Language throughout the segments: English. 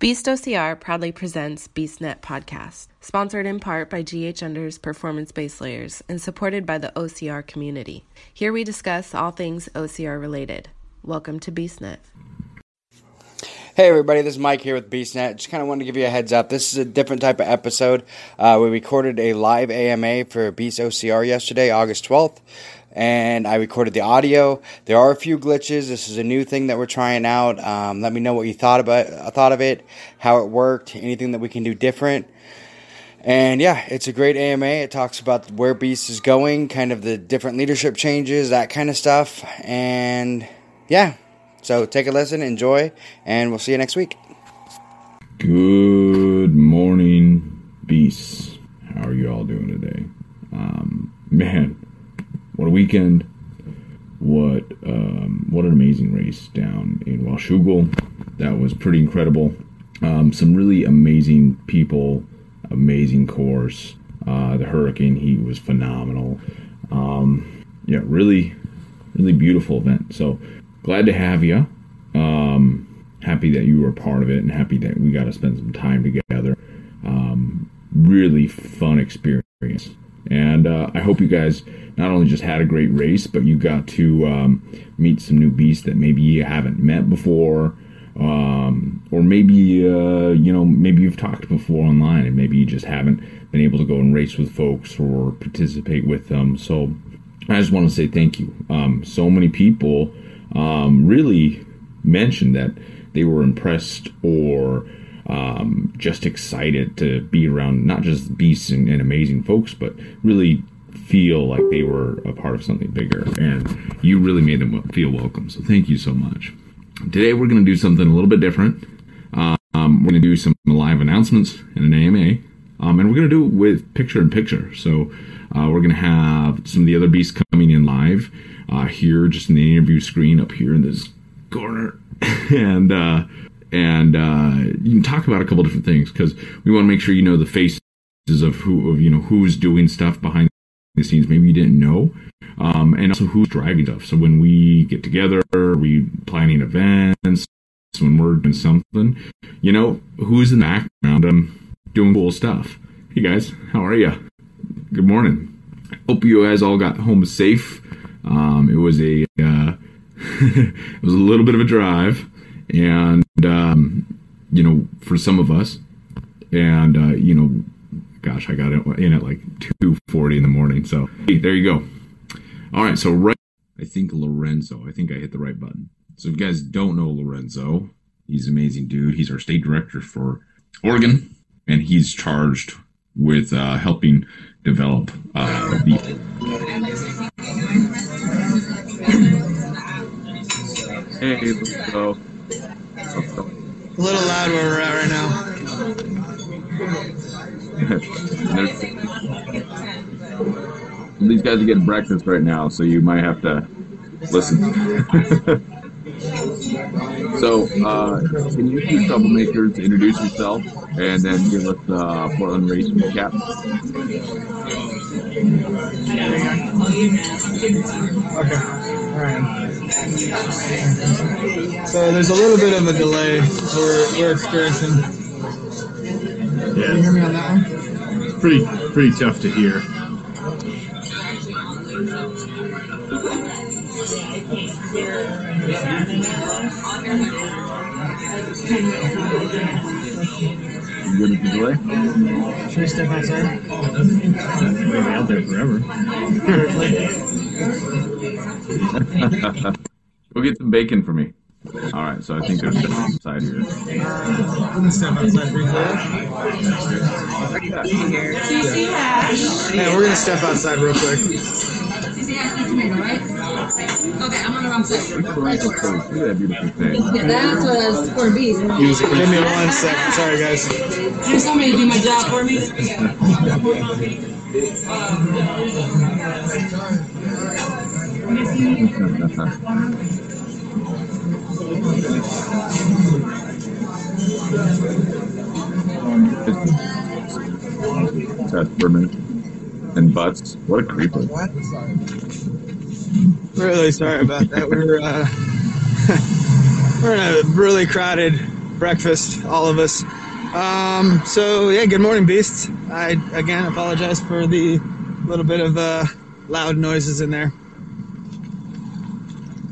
Beast OCR proudly presents BeastNet Podcast, sponsored in part by GH Under's Performance Base Layers and supported by the OCR community. Here we discuss all things OCR related. Welcome to BeastNet. Hey everybody, this is Mike here with BeastNet. Just kind of wanted to give you a heads up. This is a different type of episode. Uh, we recorded a live AMA for Beast OCR yesterday, August 12th and I recorded the audio. There are a few glitches. This is a new thing that we're trying out. Um, let me know what you thought about thought of it, how it worked, anything that we can do different. And yeah, it's a great AMA. It talks about where Beast is going, kind of the different leadership changes, that kind of stuff. And yeah, so take a listen, enjoy, and we'll see you next week. Good morning, Beasts. How are you all doing today? Um, man, what a weekend! What um, what an amazing race down in Washougal. That was pretty incredible. Um, some really amazing people, amazing course. Uh, the Hurricane Heat was phenomenal. Um, yeah, really, really beautiful event. So glad to have you. Um, happy that you were part of it, and happy that we got to spend some time together. Um, really fun experience, and uh, I hope you guys not only just had a great race, but you got to um, meet some new beasts that maybe you haven't met before. Um, or maybe uh, you know maybe you've talked before online and maybe you just haven't been able to go and race with folks or participate with them so i just want to say thank you um, so many people um, really mentioned that they were impressed or um, just excited to be around not just beasts and, and amazing folks but really feel like they were a part of something bigger. And you really made them feel welcome. So thank you so much. Today we're going to do something a little bit different. Um, we're going to do some live announcements in an AMA. Um, and we're going to do it with picture in picture. So uh, we're going to have some of the other beasts coming in live uh, here, just in the interview screen up here in this corner. and uh, and uh, you can talk about a couple different things because we want to make sure you know the faces of who of you know who's doing stuff behind the scenes maybe you didn't know. Um, and also who's driving stuff. So when we get together we planning events when we're doing something you know who's in the background um, doing cool stuff. Hey guys how are you good morning. Hope you guys all got home safe. Um, it was a uh, it was a little bit of a drive and um, you know for some of us and uh, you know gosh, I got in at like 2:40 in the morning. So hey, there you go. All right, so right, I think Lorenzo. I think I hit the right button. So if you guys don't know Lorenzo, he's an amazing dude. He's our state director for Oregon, and he's charged with uh, helping develop uh, the. Hey, go. A little loud where we're at right now. These guys are getting breakfast right now, so you might have to listen. so, uh, can you two troublemakers introduce yourself and then give us uh, Portland race recap? Okay. All right. So there's a little bit of a delay we're, we're experiencing. Yeah. Can you hear me on that one? Pretty pretty tough to hear. You good with the delay? Should we step outside? We'll be out there forever. Go get some bacon for me. All right, so I think there's stuff inside here. We're gonna step outside briefly. Yeah, we're gonna step outside real quick. Okay, I'm on the wrong side. Look at that beautiful thing. That's what I was corned beef. Give me one sec. Sorry, guys. There's somebody to do my job for me. That's Berman and Butts. What a creeper. Really sorry about that. We're uh, we're in a really crowded breakfast, all of us. Um, so yeah, good morning, beasts. I again apologize for the little bit of uh, loud noises in there.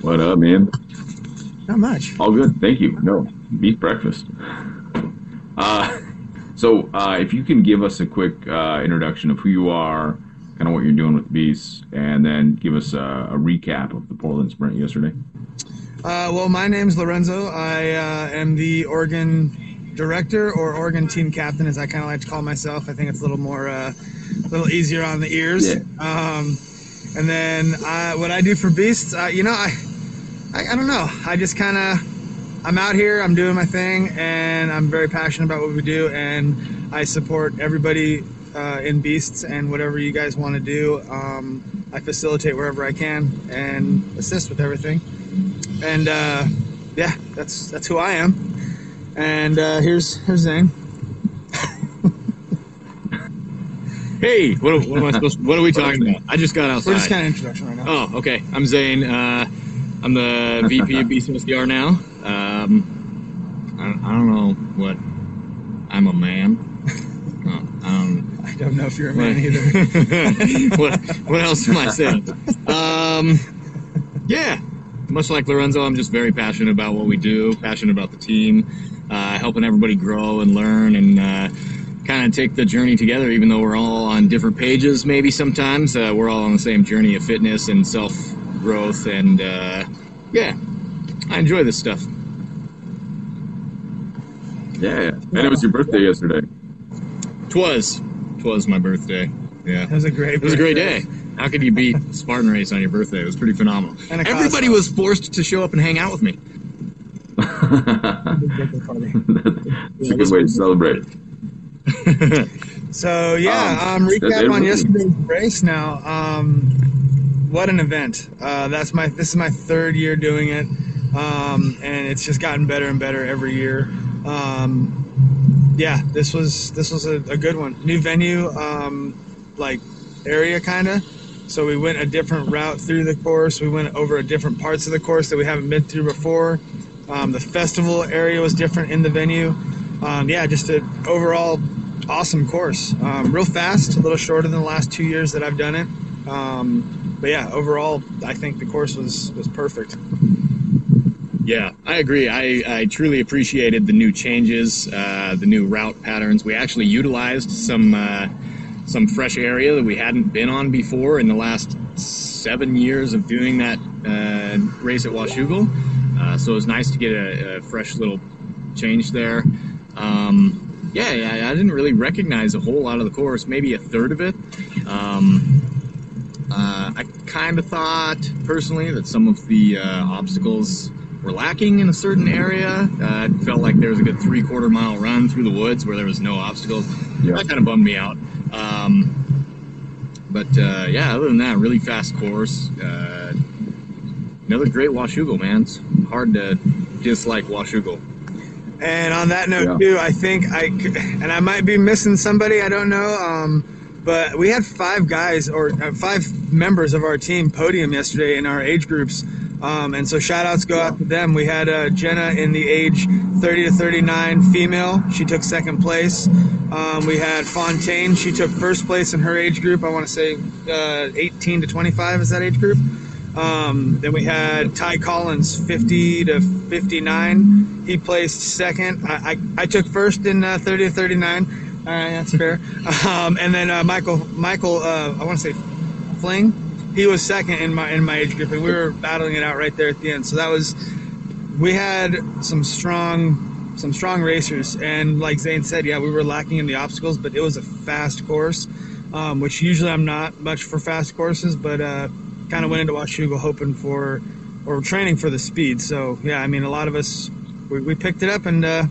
What up, man? Not much. All good. Thank you. No, beef breakfast. Uh, so, uh, if you can give us a quick uh, introduction of who you are, kind of what you're doing with Beasts, and then give us a, a recap of the Portland Sprint yesterday. Uh, well, my name's Lorenzo. I uh, am the Oregon director or Oregon team captain, as I kind of like to call myself. I think it's a little more, uh, a little easier on the ears. Yeah. Um, and then I, what I do for Beasts, uh, you know, I, I, I don't know. I just kind of, I'm out here, I'm doing my thing, and I'm very passionate about what we do, and I support everybody uh, in Beasts and whatever you guys want to do. Um, I facilitate wherever I can and assist with everything and uh, yeah, that's that's who I am. And uh, here's here's Zane. Hey, what, what am I supposed? What are we talking about? I just got outside. We're just kind of introduction right now. Oh, okay. I'm Zane. Uh, I'm the VP of BCSDR now. Um, I, I don't know what. I'm a man. I don't. I don't know if you're a man either. what, what else am I saying? Um, yeah, much like Lorenzo, I'm just very passionate about what we do, passionate about the team, uh, helping everybody grow and learn and uh, kind of take the journey together, even though we're all on different pages, maybe sometimes. Uh, we're all on the same journey of fitness and self growth. And uh, yeah, I enjoy this stuff. Yeah, and it was your birthday yesterday. Twas. Twas my birthday. Yeah. It was a great. It was a great day. How could you beat Spartan Race on your birthday? It was pretty phenomenal. And Everybody was forced to show up and hang out with me. Big. That's a good way to celebrate. So yeah, Um, um, recap on yesterday's race. Now, um, what an event! Uh, that's my this is my third year doing it, um, and it's just gotten better and better every year. Um, yeah, this was this was a, a good one. New venue, um, like area kind of. So we went a different route through the course. We went over different parts of the course that we haven't been through before. Um, the festival area was different in the venue. Um, yeah, just an overall awesome course. Um, real fast, a little shorter than the last two years that I've done it. Um, but yeah, overall, I think the course was was perfect. Yeah, I agree. I, I truly appreciated the new changes, uh, the new route patterns. We actually utilized some uh, some fresh area that we hadn't been on before in the last seven years of doing that uh, race at Washougal. Uh, so it was nice to get a, a fresh little change there. Um, yeah, yeah, I didn't really recognize a whole lot of the course, maybe a third of it. Um, uh, I kind of thought personally that some of the uh, obstacles were lacking in a certain area. Uh, it felt like there was a good three quarter mile run through the woods where there was no obstacles. Yeah. That kind of bummed me out. Um, but uh, yeah, other than that, really fast course. Uh, another great Washougal, man. It's hard to dislike Washougal. And on that note, Yeah. too, I think I and I might be missing somebody. I don't know. Um, but we had five guys or uh, five members of our team podium yesterday in our age groups. Um, and so shout outs go out to them. We had uh, Jenna in the age 30 to 39 female. She took second place. Um, we had Fontaine. She took first place in her age group. I want to say uh, 18 to 25 is that age group. Um, then we had Ty Collins, 50 to 59. He placed second. I, I, I took first in uh, 30 to 39. All right, that's fair. Um, and then uh, Michael, Michael, uh, I want to say Fling. He was second in my in my age group, and we were battling it out right there at the end. So that was, we had some strong, some strong racers, and like Zane said, yeah, we were lacking in the obstacles, but it was a fast course, um, which usually I'm not much for fast courses, but uh, kind of went into Washougal hoping for, or training for the speed. So yeah, I mean, a lot of us, we, we picked it up, and uh,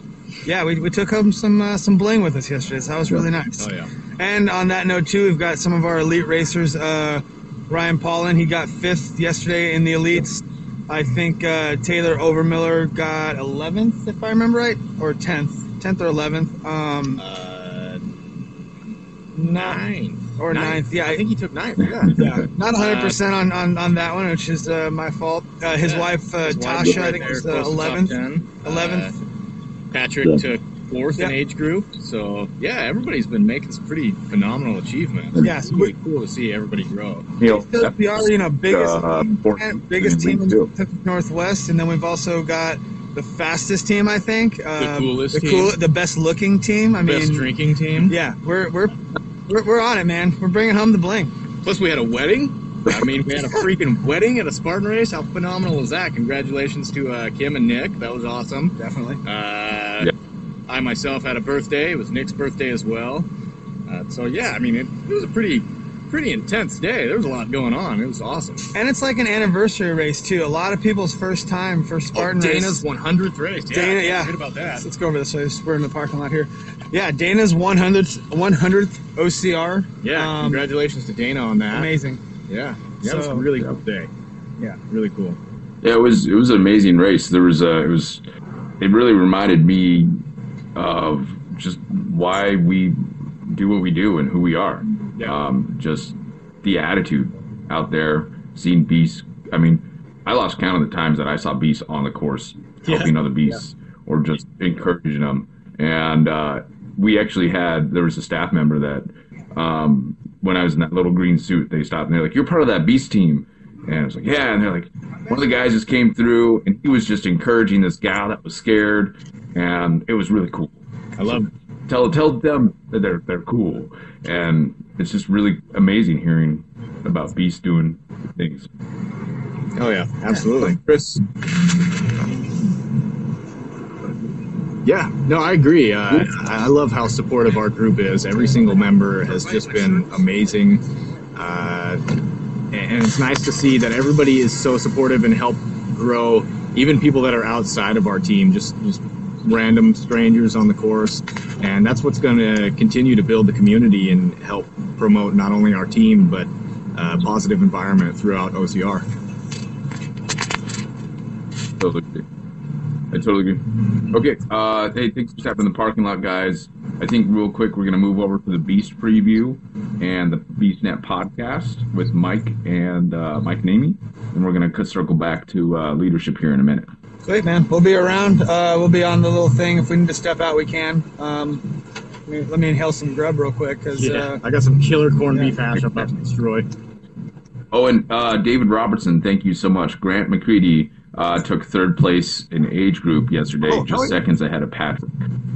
yeah, we, we took home some uh, some bling with us yesterday. So that was really nice. Oh yeah. And on that note, too, we've got some of our elite racers. Uh, Ryan Paulin, he got fifth yesterday in the elites. I think uh, Taylor Overmiller got 11th, if I remember right, or 10th, 10th or 11th. Um, Uh, nine or ninth. Yeah, I think he took ninth. Yeah. yeah, not 100 percent on, on on that one, which is uh, my fault. Uh, his Yeah. wife uh, His wife Tasha, I think there, was uh, close to top 11th. 10. 11th. Uh, Patrick Yeah. took fourth in age group. So yeah, everybody's been making some pretty phenomenal achievements. Yeah, it's so really cool to see everybody grow. Neil, Still, we are, you know, biggest, uh, fourth biggest team in league, too. Pacific Northwest, and then we've also got the fastest team, I think. Um, coolest the team. the best looking team. I Best mean, drinking team. yeah, we're we're we're, we're on it, man. We're bringing home the bling. Plus, we had a wedding. I mean, we had a freaking wedding at a Spartan race. How phenomenal is that? Congratulations to uh, Kim and Nick. That was awesome. Definitely. Uh, I myself had a birthday. It was Nick's birthday as well. Uh, so yeah, I mean, it, it was a pretty, pretty intense day. There was a lot going on. It was awesome. And it's like an anniversary race too. A lot of people's first time for Spartan oh, race. Dana's 100th race. Yeah, Dana, yeah. Forget about that. Let's go over this way. We're in the parking lot here. Yeah, Dana's 100th 100th OCR. Yeah, Um, congratulations to Dana on that. Amazing. Yeah, yeah, it was a So- really cool day. Yeah, really cool. Yeah, it was it was an amazing race. There was a it was it really reminded me of just why we do what we do and who we are. Yeah. Um, just the attitude out there, seeing beasts. I mean, I lost count of the times that I saw beasts on the course Yeah. helping other beasts or just encouraging them. And uh, we actually had there was a staff member that um, when I was in that little green suit, they stopped and they're like, "You're part of that beast team." And I was like, "Yeah." And they're like, "One of the guys just came through, and he was just encouraging this gal that was scared, and it was really cool." I love. Tell tell them that they're they're cool, and it's just really amazing hearing about beasts doing things. Oh yeah, absolutely, Chris. Yeah, no, I agree. Uh, I love how supportive our group is. Every single member has just been amazing, uh, and and it's nice to see that everybody is so supportive and help grow. Even people that are outside of our team, just just random strangers on the course, and that's what's going to continue to build the community and help promote not only our team but a positive environment throughout OCR. Totally agree. I totally agree. Okay, uh, hey, thanks for stopping in the parking lot, guys. I think real quick we're gonna move over to the Beast preview and the BeastNet podcast with Mike and uh, Mike and Amy, and we're gonna cut- circle back to uh, leadership here in a minute. Sweet man. We'll be around. Uh, we'll be on the little thing. If we need to step out, we can. Um, let me, let me inhale some grub real quick because Yeah, uh, I got some killer corned yeah. beef hash I'm about to destroy. Oh, and uh, David Robertson, thank you so much. Grant McCready uh, took third place in age group yesterday, Oh, just hell yeah. seconds ahead of Patrick.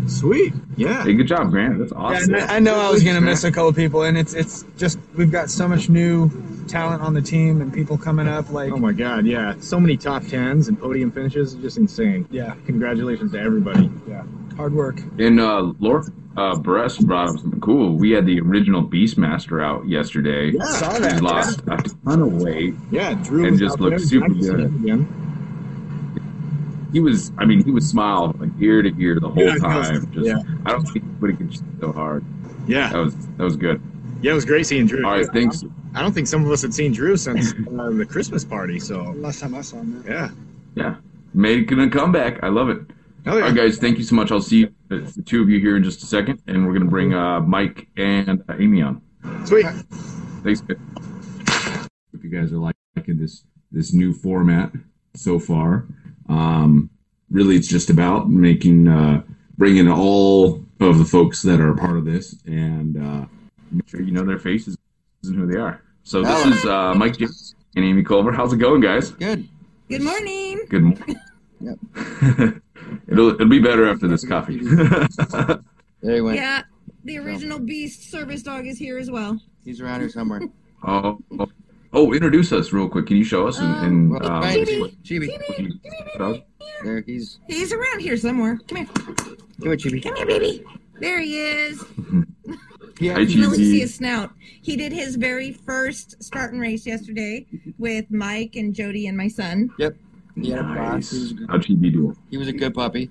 Sweet. Yeah. Hey, good job, Grant. That's awesome. and I I know I was gonna miss a couple people, and it's it's just we've got so much new talent on the team and people coming up. Like Oh my god, yeah. So many top tens and podium finishes. Just insane. yeah, Congratulations to everybody. yeah, hard work. And uh, Laura uh, Bress brought up something cool. We had the original Beastmaster out yesterday. Yeah. Saw that. He that. lost a ton of weight. Yeah, Drew And just out looked super Nice to see good. Again. He was, I mean, he was smiling like ear to ear the whole Yeah, he was. time. Just, Yeah. I don't think anybody could shoot so hard. Yeah. That was that was good. Yeah, it was great seeing Drew. All right, thanks. I don't think some of us had seen Drew since uh, the Christmas party, so Last time I saw him. yeah. Yeah, making a comeback. I love it. Oh yeah. right, guys, thank you so much. I'll see uh, the two of you here in just a second, and we're gonna bring uh, Mike and uh, Amy on. Sweet. Thanks. guys. If you guys are liking this this new format so far, um, really it's just about making uh, bringing all of the folks that are a part of this and uh, make sure you know their faces and who they are. So this is uh, Mike James and Amy Culver. How's it going, guys? Good. Good morning. Good morning. Yep. it'll it'll be better after this coffee. There he went. Yeah, the original Beast service dog is here as well. He's around here somewhere. oh, oh, introduce us real quick. Can you show us and, and Well, um, right. Chibi. Chibi. what? There he's. He's around here somewhere. Come here. Come here, Chibi. Come here, baby. There he is. Hi, You can see Chibi. his snout. He did his very first Spartan race yesterday with Mike and Jody and my son. Yep. He had a boss. Nice. He How'd Chibi do? he was a good puppy.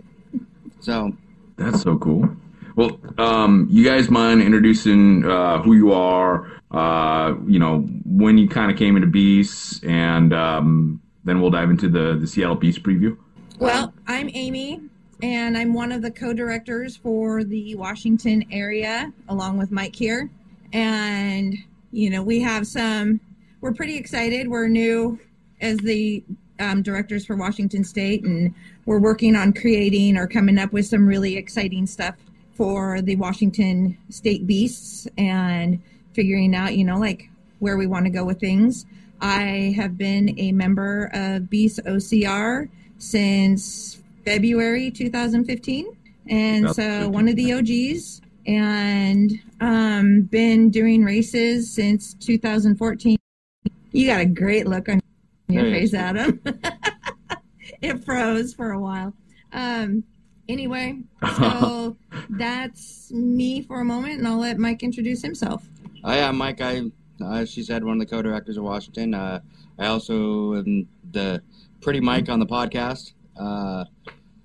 So That's so cool. Well, um, you guys mind introducing uh, who you are? Uh, you know, when you kind of came into Beasts, and um, then we'll dive into the the Seattle Beast preview. Well, I'm Amy, and I'm one of the co-directors for the Washington area, along with Mike here. And you know, we have some. We're pretty excited. We're new as the um, directors for Washington State, and we're working on creating or coming up with some really exciting stuff for the Washington State Beasts and figuring out, you know, like where we want to go with things. I have been a member of Beast OCR since February 2015, and so one of the OGs, and um, been doing races since 2014. You got a great look on your Hey. face, Adam. it froze for a while. Um, anyway, so that's me for a moment, and I'll let Mike introduce himself. Uh, yeah, Mike. I, uh, she said, one of the co-directors of Washington. Uh, I also am the pretty Mike on the podcast. Uh,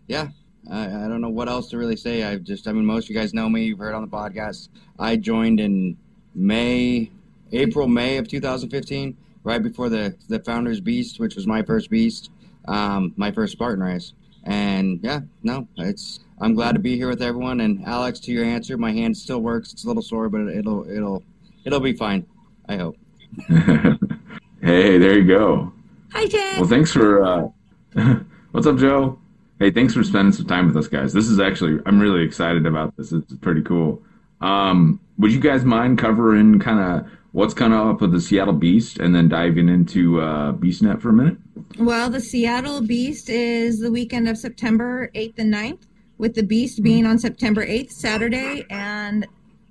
yeah, I, I don't know what else to really say. I've just, I mean, most of you guys know me. You've heard on the podcast. I joined in May, April, May of 2015, right before the the Founders Beast, which was my first Beast, um, my first Spartan race. And yeah, no, it's. I'm glad to be here with everyone. And Alex, to your answer, my hand still works. It's a little sore, but it'll it'll it'll be fine. I hope. hey, there you go. Hi, Ted. Well, thanks for. Uh, what's up, Joe? Hey, thanks for spending some time with us, guys. This is actually, I'm really excited about this. It's pretty cool. Um, would you guys mind covering kind of what's kind of up with the Seattle Beast and then diving into uh, BeastNet for a minute? Well, the Seattle Beast is the weekend of September 8th and 9th, with the Beast being on September 8th, Saturday, and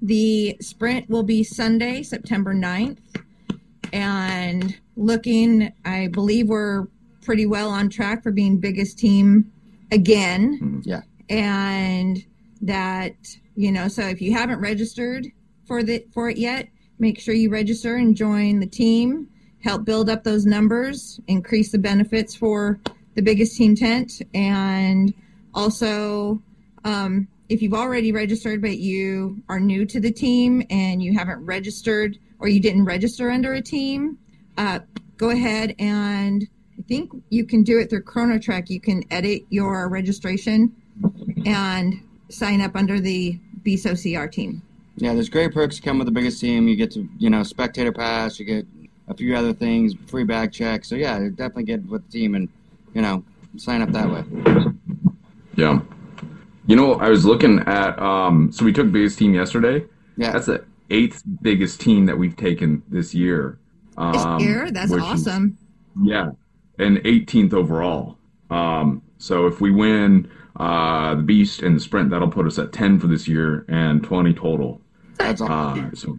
the sprint will be Sunday, September 9th. And looking, I believe we're pretty well on track for being biggest team again. Yeah. And that, you know, so if you haven't registered for the for it yet, make sure you register and join the team help build up those numbers, increase the benefits for the biggest team tent, and also um, if you've already registered but you are new to the team and you haven't registered or you didn't register under a team, uh, go ahead and I think you can do it through ChronoTrack. You can edit your registration and sign up under the Beast OCR team. Yeah, there's great perks that come with the biggest team. You get to, you know, spectator pass. You get a few other things, free bag check. So yeah, definitely get with the team and, you know, sign up that way. Yeah. You know, I was looking at, um, so we took biggest team yesterday. Yeah. That's the eighth biggest team that we've taken this year. Um, This year, that's which is- awesome. Yeah, and 18th overall. Um, so if we win uh, the Beast and the Sprint, that'll put us at 10 for this year and 20 total. That's awesome. Uh, so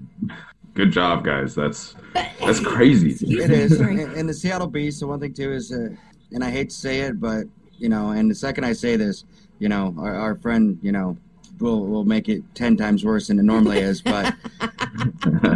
good job, guys. That's that's crazy. It is. And, and the Seattle Beast, the one thing too is, uh, and I hate to say it, but you know, and the second I say this, you know, our, our friend, you know, will will make it ten times worse than it normally is. But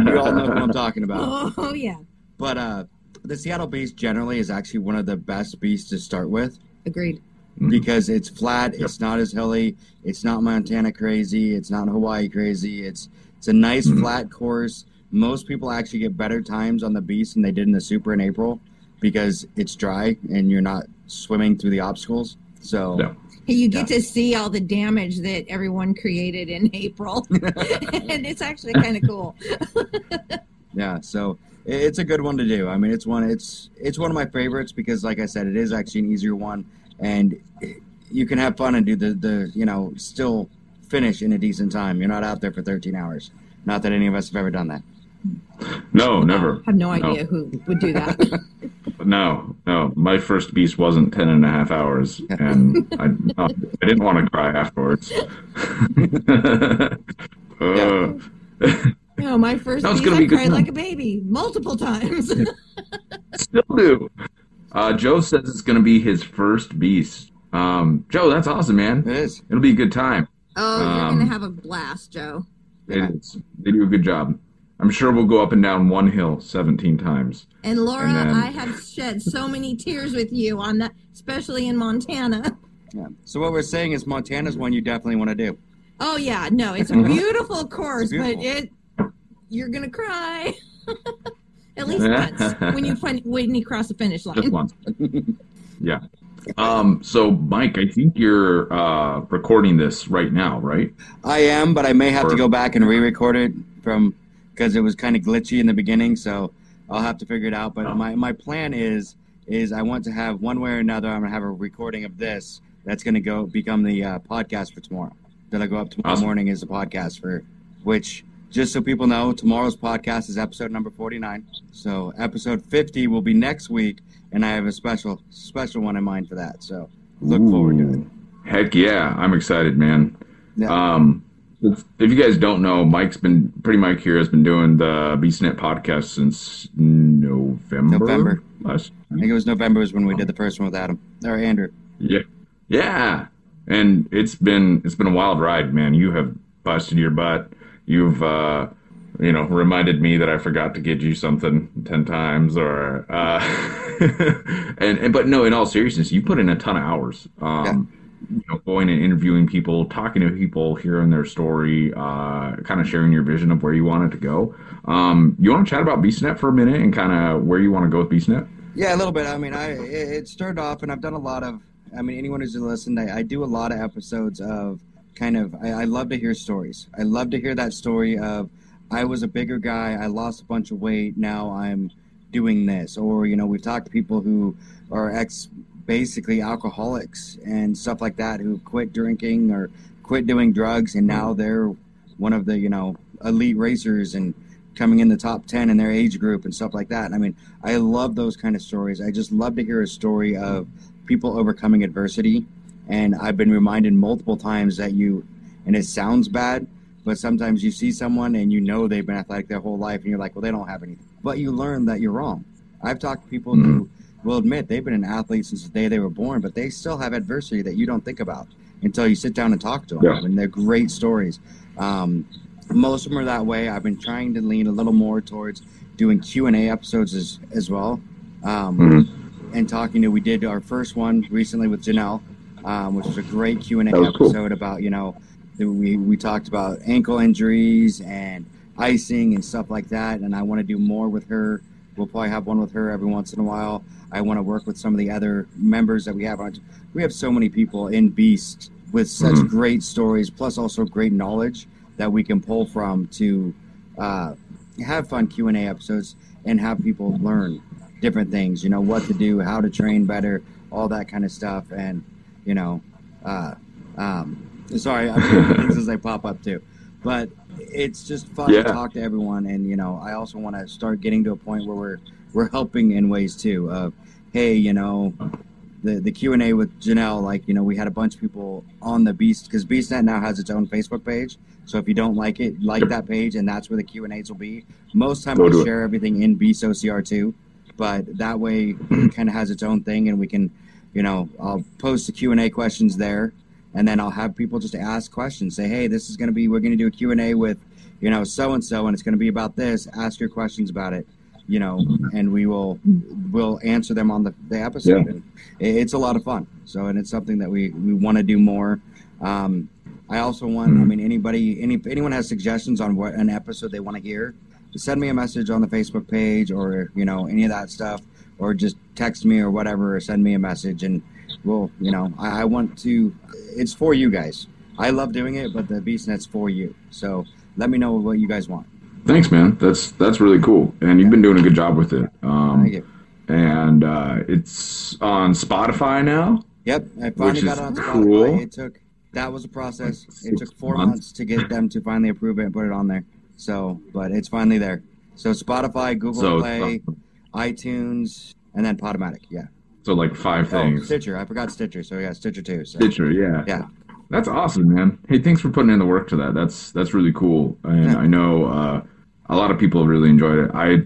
you all know who I'm talking about. Oh yeah, But uh, the Seattle Beast generally is actually one of the best beasts to start with agreed. because it's flat. It's not as hilly. It's not Montana crazy. It's not Hawaii crazy. It's it's a nice Mhm. flat course. Most people actually get better times on the Beast than they did in the Super in April because it's dry and you're not swimming through the obstacles. So Yeah. You get to see all the damage that everyone created in April, and it's actually kind of cool. yeah, so it's a good one to do. I mean, it's one it's it's one of my favorites because, like I said, it is actually an easier one, and you can have fun and do the the you know still finish in a decent time. You're not out there for 13 hours. Not that any of us have ever done that. No, never. I have no idea who would do that. No, no. My first Beast wasn't 10 and a half hours, and I, no, I didn't want to cry afterwards. Uh, no, my first No, it's piece, gonna I be a cried time. like a baby multiple times. Still do. Uh, Joe says it's going to be his first Beast. Um, Joe, that's awesome, man. It is. It'll be a good time. oh, you're Um, gonna have a blast, Joe. Yeah. It is. They do a good job. I'm sure we'll go up and down one hill 17 times. And Laura, And then- I have shed so many tears with you on that, especially in Montana. Yeah. So what we're saying is Montana's one you definitely want to do. Oh yeah, no, it's a beautiful course, but it you're gonna cry. At least once when you fin- when you cross the finish line. Just line. once. yeah. Um, so, Mike, I think you're uh, recording this right now, right? I am, but I may have to go back and re-record it from because it was kind of glitchy in the beginning. So I'll have to figure it out. But Oh. my, my plan is is I want to have one way or another. I'm gonna have a recording of this that's gonna go become the uh, podcast for tomorrow. That'll go up tomorrow Awesome. morning is a podcast for which. Just so people know, tomorrow's podcast is episode number 49. So episode 50 will be next week, and I have a special special one in mind for that. So look forward to it. Heck yeah, I'm excited, man. Yeah. Um, if you guys don't know, Mike's been pretty Mike here has been doing the BeastNet podcast since November. November. Last I think it was November was when we did the first one with Adam or Andrew. Yeah, yeah, and it's been it's been a wild ride, man. You have busted your butt. You've uh, you know reminded me that I forgot to get you something ten times, or uh, and, and but no, in all seriousness, you put in a ton of hours. Um, You know, going and interviewing people, talking to people, hearing their story, uh, kind of sharing your vision of where you want it to go. Um, you want to chat about BeastNet for a minute and kind of where you want to go with BeastNet? Yeah, a little bit. I mean, I it started off, and I've done a lot of. I mean, anyone who's listened, I, I do a lot of episodes of kind of. I, I love to hear stories. I love to hear that story of, I was a bigger guy, I lost a bunch of weight, now I'm doing this, or you know, we've talked to people who are ex, basically alcoholics and stuff like that, who quit drinking or quit doing drugs, and now they're one of the you know elite racers and coming in the top 10 in their age group and stuff like that. I mean, I love those kind of stories. I just love to hear a story of people overcoming adversity. And I've been reminded multiple times that you, and it sounds bad, but sometimes you see someone and you know they've been athletic their whole life and you're like, well, they don't have anything. But you learn that you're wrong. I've talked to people who mm-hmm. Will admit they've been an athlete since the day they were born, but they still have adversity that you don't think about until you sit down and talk to them. Yeah. And they're great stories. Um, most of them are that way. I've been trying to lean a little more towards doing Q and A episodes as as well, um, Mhm. and talking to. We did our first one recently with Janelle, um, which was a great Q and A was cool. episode about you know we we talked about ankle injuries and icing and stuff like that. And I want to do more with her. We'll probably have one with her every once in a while. I want to work with some of the other members that we have on. We have so many people in Beast with such Mhm. great stories, plus also great knowledge that we can pull from to uh, have fun Q and A episodes and have people learn different things. You know what to do, how to train better, all that kind of stuff, and you know, uh, um, sorry, I'm things as they pop up too, but it's just fun Yeah. to talk to everyone, and you know, I also want to start getting to a point where we're we're helping in ways too. Of hey, you know, the the Q and A with Janelle, like you know, we had a bunch of people on the Beast because BeastNet now has its own Facebook page. So if you don't like it, like that page, and that's where the Q and A's will be. Most time I'll to it. share everything in Beast OCR too, but that way it kind of has its own thing, and we can, you know, I'll post the Q and A questions there, and then I'll have people just ask questions. Say, hey, this is going to be we're going to do a Q and A with, you know, so and so, and it's going to be about this. Ask your questions about it you know, and we will will answer them on the, the episode. Yeah. And it- it's a lot of fun. So, and it's something that we, we want to do more. Um, I also want, I mean, anybody, any anyone has suggestions on what an episode they want to hear, just send me a message on the Facebook page or you know any of that stuff, or just text me or whatever, or send me a message, and we'll, you know, I, I want to. It's for you guys. I love doing it, but the BeastNet's for you. So let me know what you guys want. Thanks, man. That's that's really cool, and you've been doing a good job with it. Um, Thank you. and uh, it's on Spotify now. Yep, I finally got on Spotify. cool. It took that was a process. Like It took four months. months to get them to finally approve it and put it on there. So, but it's finally there. So Spotify, Google So, Play, iTunes, and then Podomatic. Yeah. So like five Oh, things. Stitcher. I forgot Stitcher. So yeah, Stitcher too. So. Stitcher, yeah, Yeah. That's awesome, man. Hey, thanks for putting in the work to that. That's that's really cool, and Yeah. I know uh, a lot of people really enjoyed it. I,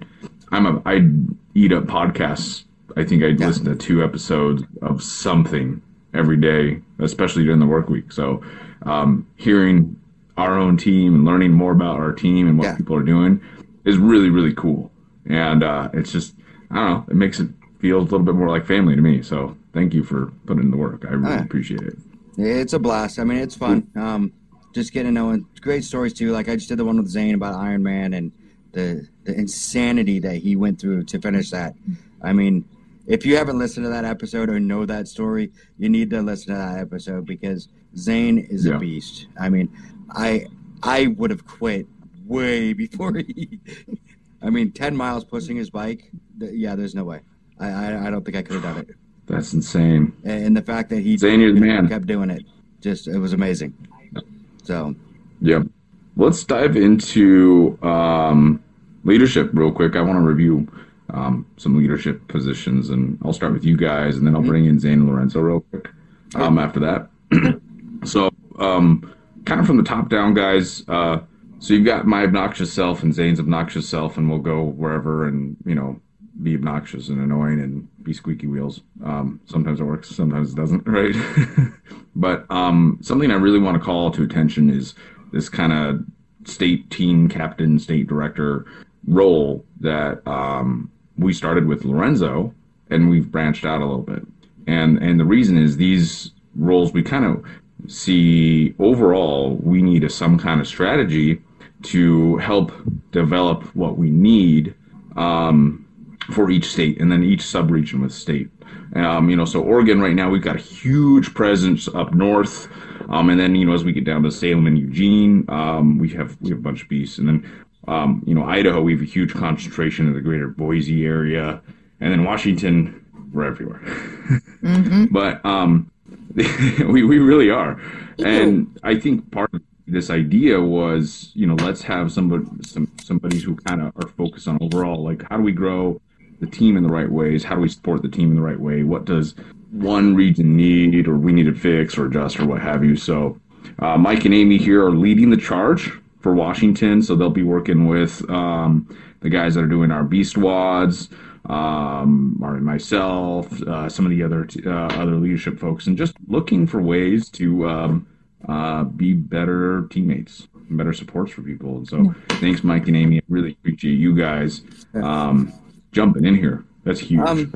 I'm a I eat up podcasts. I think I Yeah. listen to two episodes of something every day, especially during the work week. So, um, hearing our own team and learning more about our team and what Yeah. people are doing is really really cool. And uh, it's just I don't know, it makes it feel a little bit more like family to me. So, thank you for putting in the work. I really yeah. appreciate it. It's a blast. I mean, it's fun. Um, just getting to know and great stories too. Like I just did the one with Zane about Iron Man and the the insanity that he went through to finish that. I mean, if you haven't listened to that episode or know that story, you need to listen to that episode because Zane is Yeah. a beast. I mean, I I would have quit way before he. I mean, ten miles pushing his bike. Yeah, there's no way. I, I, I don't think I could have done it. That's insane. And the fact that he the man. kept doing it, just it was amazing. So yeah, Let's dive into um, leadership real quick. I want to review um, some leadership positions, and I'll start with you guys, and then I'll bring in Zane and Lorenzo real quick um, after that. so, um, kind of from the top down, guys. Uh, so you've got my obnoxious self and Zane's obnoxious self, and we'll go wherever and you know be obnoxious and annoying and be squeaky wheels. Um, sometimes it works, sometimes it doesn't, right? but um, something I really want to call to attention is this kind of state team captain, state director role that um, we started with Lorenzo, and we've branched out a little bit. And and the reason is these roles we kind of see overall we need a, some kind of strategy to help develop what we need um, for each state and then each subregion with state. Um, you know, so Oregon right now we've got a huge presence up north, um, and then you know as we get down to Salem and Eugene, um, we have we have a bunch of beasts, and then um, you know Idaho we have a huge concentration in the greater Boise area, and then Washington we're everywhere. But um, we we really are, and I think part of this idea was you know let's have somebody some somebody who kind of are focused on overall like how do we grow the team in the right ways? How do we support the team in the right way? What does one region need or we need to fix or adjust or what have you? So uh, mike and amy here are leading the charge for washington so they'll be working with um, the guys that are doing our beast squads um, myself uh, some of the other t- uh, other leadership folks and just looking for ways to um, uh, be better teammates, better supports for people. And so, thanks, Mike and Amy. I really appreciate you guys. Um, jumping in here. That's huge. Um,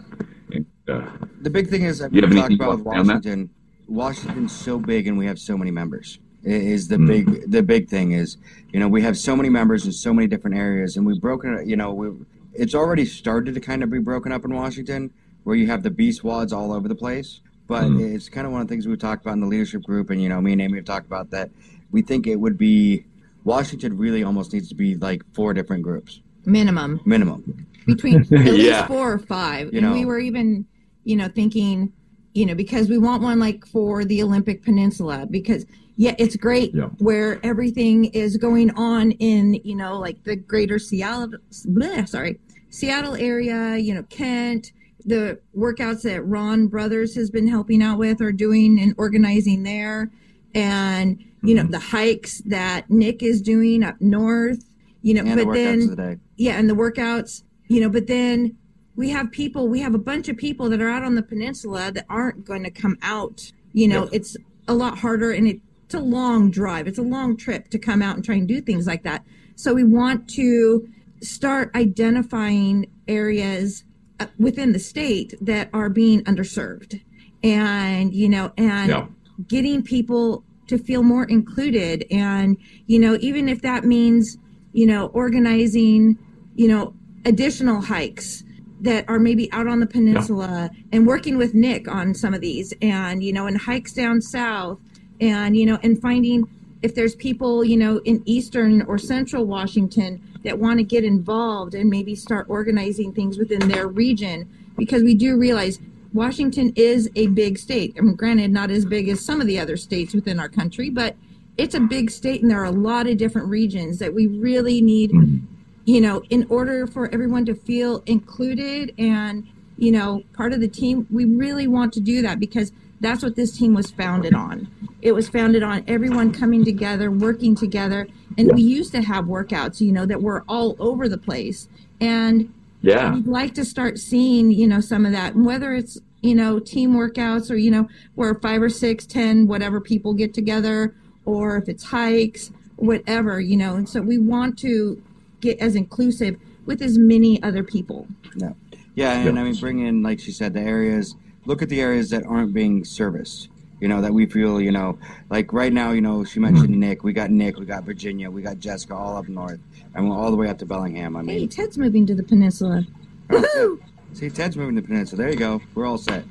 and, uh, the big thing is that You we have talked anything about with on that? Washington. Washington's so big, and we have so many members. I- Is the Mm. big the big thing is you know we have so many members in so many different areas, and we've broken it. You know we it's already started to kind of be broken up in Washington, where you have the beast squads all over the place. But Mm. it's kind of one of the things we've talked about in the leadership group, and you know me and Amy have talked about that. We think it would be Washington really almost needs to be like four different groups minimum minimum. Between at least Yeah. four or five. You and know. we were even, you know, thinking, you know, because we want one like for the Olympic Peninsula because yeah, it's great Yeah. where everything is going on in, you know, like the greater Seattle bleh, sorry, Seattle area, you know, Kent, the workouts that Ron Brothers has been helping out with or doing and organizing there and you know mm-hmm. the hikes that Nick is doing up north, you know, And but workouts then the yeah, and the workouts, you know, but then we have people, we have a bunch of people that are out on the peninsula that aren't going to come out. You know, it's a lot harder and it, it's a long drive. It's a long trip to come out and try and do things like that. So we want to start identifying areas uh, within the state that are being underserved. And, you know, and Yeah. getting people to feel more included and you know even if that means you know organizing you know additional hikes that are maybe out on the peninsula and working with Nick on some of these and you know and hikes down south and you know and finding if there's people you know in eastern or central Washington that want to get involved and maybe start organizing things within their region. Because we do realize Washington is a big state. I mean, granted, not as big as some of the other states within our country, but it's a big state, and there are a lot of different regions that we really need, mm-hmm. You know, in order for everyone to feel included and, you know, part of the team. We really want to do that because that's what this team was founded on. It was founded on everyone coming together, working together, and we used to have workouts, you know, that were all over the place. And yeah. we'd like to start seeing you know some of that and whether it's you know team workouts or you know where five or six ten whatever people get together or if it's hikes whatever you know and so we want to get as inclusive with as many other people No. Yeah, and Yeah. I mean, bring in, like she said, the areas. Look at the areas that aren't being serviced. You know that we feel. You know, like right now. You know, she mentioned mm-hmm. Nick. We got Nick. We got Virginia. We got Jessica all up north, and we're all the way up to Bellingham. I hey mean, ted's moving to the peninsula oh, Woohoo! see, Ted's moving to the Peninsula. There you go. We're all set.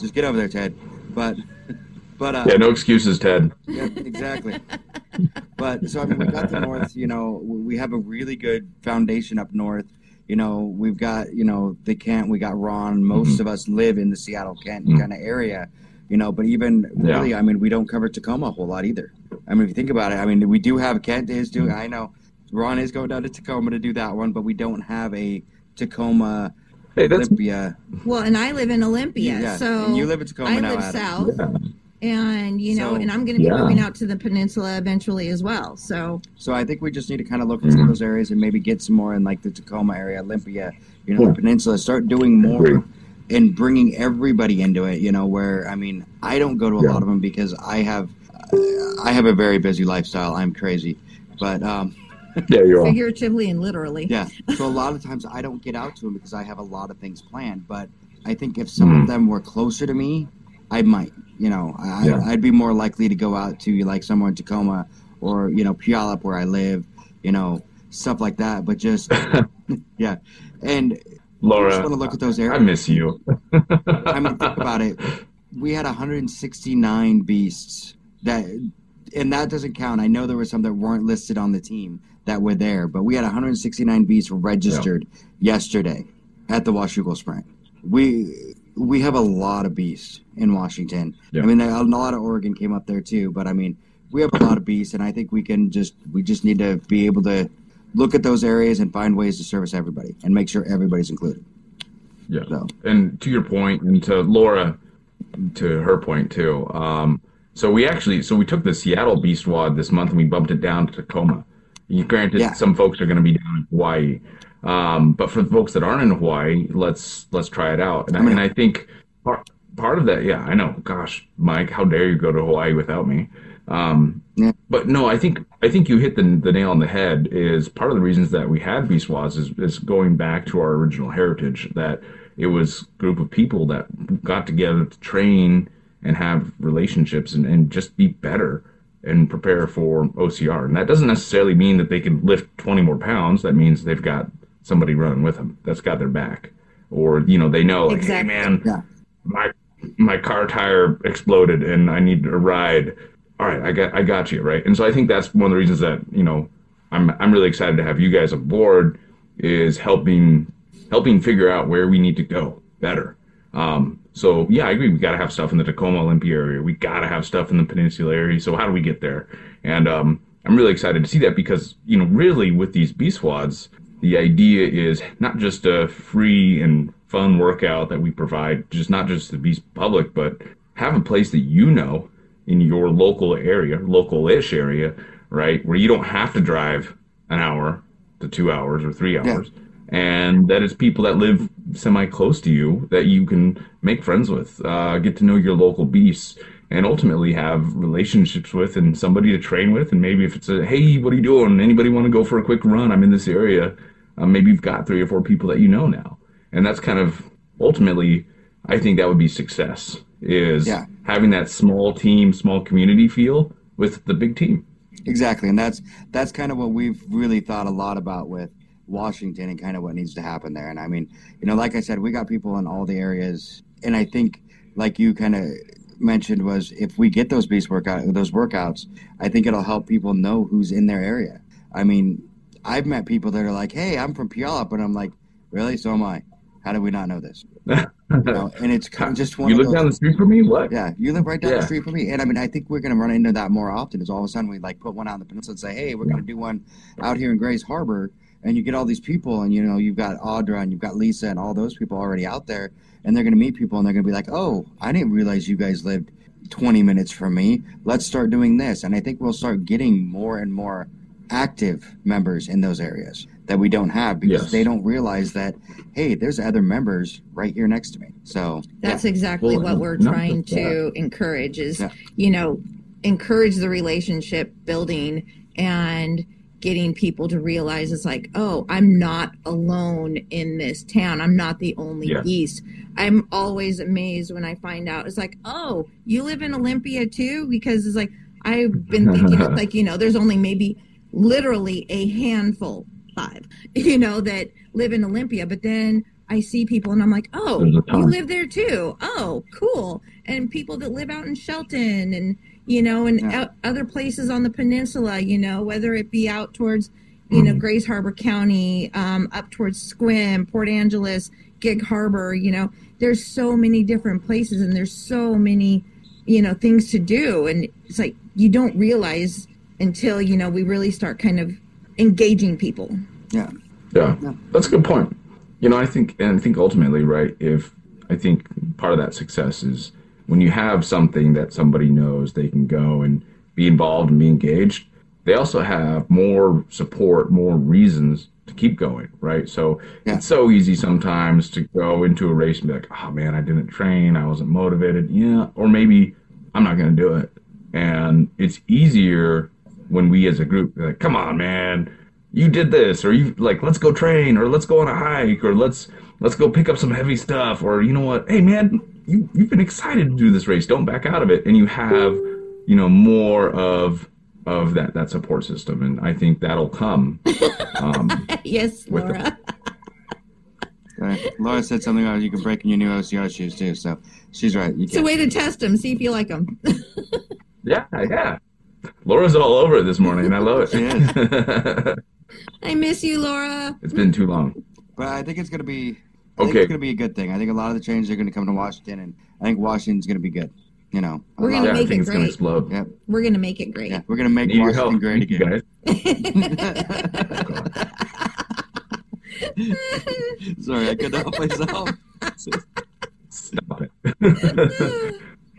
Just get over there, Ted. But, but uh, Yeah, no excuses, Ted. yeah, exactly. but so I mean, we got the north. You know, we have a really good foundation up north. You know, we've got you know the Kent, we got Ron. Most Mhm. of us live in the Seattle Kent Mhm. kind of area. You know, but even Yeah. really, I mean, we don't cover Tacoma a whole lot either. I mean, if you think about it, I mean, we do have Kent is doing. I know Ron is going down to Tacoma to do that one, but we don't have a Tacoma Hey, that's Olympia. Well, and I live in Olympia, Yeah, so and you live in Tacoma I now, live Adam. south, yeah. And you know, So- and I'm going to be Yeah. moving out to the peninsula eventually as well. So So I think we just need to kind of look at some of those areas and maybe get some more in like the Tacoma area, Olympia, you know, Yeah. the peninsula. Start doing more and bringing everybody into it. You know, where I mean, I don't go to a Yeah. lot of them because I have, I have a very busy lifestyle. I'm crazy, but um, Yeah, you are. figuratively and literally. yeah. So a lot of times I don't get out to them because I have a lot of things planned. But I think if some Mhm. of them were closer to me, I might. You know, I, Yeah. I'd be more likely to go out to like somewhere in Tacoma or you know Puyallup where I live. You know, stuff like that. But just yeah, and I Laura, just want to look at those areas. I miss you. I mean, think about it. We had 169 beasts that, and that doesn't count. I know there were some that weren't listed on the team that were there, but we had 169 beasts registered yesterday at the Washougal Sprint. We we have a lot of beasts in Washington. Yeah. I mean, a lot of Oregon came up there too, but I mean, we have a lot of beasts, and I think we can just we just need to be able to look at those areas and find ways to service everybody and make sure everybody's included. Yeah. So. And to your point, and to Laura, to her point too. Um, so we actually, so we took the Seattle Beast Wad this month and we bumped it down to Tacoma. You, granted, Yeah. some folks are going to be down in Hawaii, um, but for the folks that aren't in Hawaii, let's let's try it out. And I, mean- I think part part of that, yeah, I know. Gosh, Mike, how dare you go to Hawaii without me? Um, Yeah. but no, I think I think you hit the the nail on the head. Is part of the reasons that we had Beast is, is going back to our original heritage. That it was a group of people that got together to train and have relationships and, and just be better and prepare for OCR. And that doesn't necessarily mean that they can lift 20 more pounds. That means they've got somebody running with them that's got their back. Or, you know, they know, like, Exactly. hey, man, Yeah. my my car tire exploded and I need a ride. All right, I got I got you, right? And so I think that's one of the reasons that, you know, I'm I'm really excited to have you guys aboard is helping helping figure out where we need to go better. Um, so yeah, I agree. We got to have stuff in the Tacoma Olympia area. We got to have stuff in the Peninsula area. So how do we get there? And um, I'm really excited to see that because you know, really, with these beast squads, the idea is not just a free and fun workout that we provide, just not just to be public, but have a place that you know in your local area, local-ish area, right, where you don't have to drive an hour to two hours or three hours and that it's people that live semi close to you that you can make friends with, uh, get to know your local beasts, and ultimately have relationships with and somebody to train with. And maybe if it's a hey, what are you doing? Anybody want to go for a quick run? I'm in this area. Uh, maybe you've got three or four people that you know now, and that's kind of ultimately, I think that would be success is Yeah. having that small team, small community feel with the big team. Exactly, and that's that's kind of what we've really thought a lot about with Washington and kind of what needs to happen there. And I mean, you know, like I said, we got people in all the areas, and I think, like you kind of mentioned, was if we get those beast workout those workouts, I think it'll help people know who's in their area. I mean, I've met people that are like, "Hey, I'm from Puyallup," and I'm like, "Really? So am I. How did we not know this?" You know, and it's kind of just one you live those. down the street from me? What? Yeah, you live right down Yeah. the street from me, and I mean, I think we're going to run into that more often. Is all of a sudden we like put one out in the peninsula and say, "Hey, we're going to do one out here in Grays Harbor," and you get all these people, and you know, you've got Audra and you've got Lisa and all those people already out there, and they're going to meet people, and they're going to be like, "Oh, I didn't realize you guys lived 20 minutes from me. Let's start doing this," and I think we'll start getting more and more active members in those areas that we don't have because Yes. they don't realize that, hey, there's other members right here next to me. So That's exactly Well, what we're trying to encourage is, Yeah. you know, encourage the relationship building and getting people to realize it's like, oh, I'm not alone in this town. I'm not the only Yeah. beast. I'm always amazed when I find out. It's like, oh, you live in Olympia too? Because it's like, I've been thinking, like, you know, there's only maybe literally a handful, five, you know, that live in Olympia. But then I see people and I'm like, oh, you live there too. Oh, cool. And people that live out in Shelton and, you know, and Yeah. o- other places on the peninsula, you know, whether it be out towards, you know, Grays Harbor County, um, up towards Sequim, Port Angeles, Gig Harbor. You know, there's so many different places, and there's so many, you know, things to do, and it's like you don't realize until you know we really start kind of engaging people. Yeah. Yeah, that's a good point. You know, I think, and I think ultimately, right? If I think part of that success is when you have something that somebody knows they can go and be involved and be engaged. They also have more support, more reasons to keep going, right? So it's so easy sometimes to go into a race and be like, "Oh man, I didn't train, I wasn't motivated." Yeah, or maybe I'm not going to do it. And it's easier when we as a group like, "Come on, man, you did this or you like let's go train or let's go on a hike or let's let's go pick up some heavy stuff or you know what hey man you you've been excited to do this race don't back out of it and you have you know more of of that that support system and i think that'll come um, yes, with the- Laura. Right. Laura said something about you can break in your new OCR shoes too, so she's right. You It's a way to test them, see if you like them. yeah yeah laura's all over it this morning and i love it I miss you, Laura. it's been too long But I think it's going to be. I think Okay. it's going to be a good thing. I think a lot of the changes are going to come to Washington, and I think Washington's going to be good. You know, We're gonna make it great. explode Yep. We're gonna make it great. Yeah, we're going to make Need your Washington help. great Thank you, again. Sorry, I couldn't help myself. Stop it.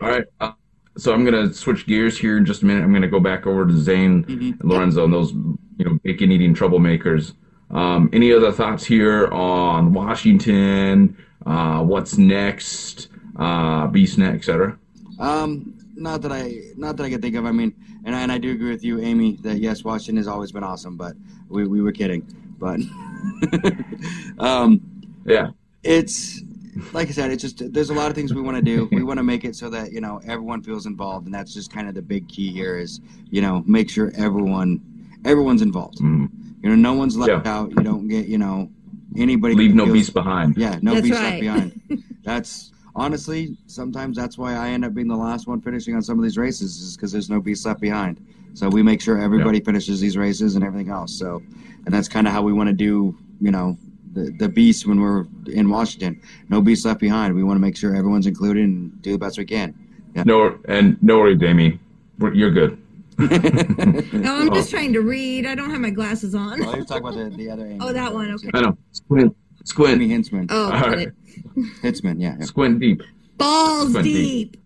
All right. Uh, so I'm gonna switch gears here in just a minute. I'm gonna go back over to Zane and Lorenzo and those you know bacon eating troublemakers. Um, any other thoughts here on Washington? Uh, what's next? Uh, BeastNet, etc. Um, not that I, not that I can think of. I mean, and I, and I do agree with you, Amy, that yes, Washington has always been awesome, but we, we were kidding. But, um, yeah, it's like I said, it's just there's a lot of things we want to do. We want to make it so that you know everyone feels involved, and that's just kind of the big key here is you know make sure everyone everyone's involved. Mm-hmm. You know, no one's left out. You don't get you know anybody Leave no feels- beast behind. Yeah, no That's beast right. left behind. That's honestly sometimes that's why I end up being the last one finishing on some of these races is because there's no beast left behind. So we make sure everybody finishes these races and everything else. So, and that's kind of how we want to do. You know, the the beast when we're in Washington. No beast left behind. We want to make sure everyone's included and do the best we can. Yeah. No, and no worry, Amy. You're good. No, I'm just trying to read. I don't have my glasses on. Well, you're talking about the, the other Amy. Oh, that one. Okay. I know. Squint. Squint. Amy Hinsman. Oh, All got right. it. Hinsman. Yeah. yeah. Squint deep. Balls Squint deep.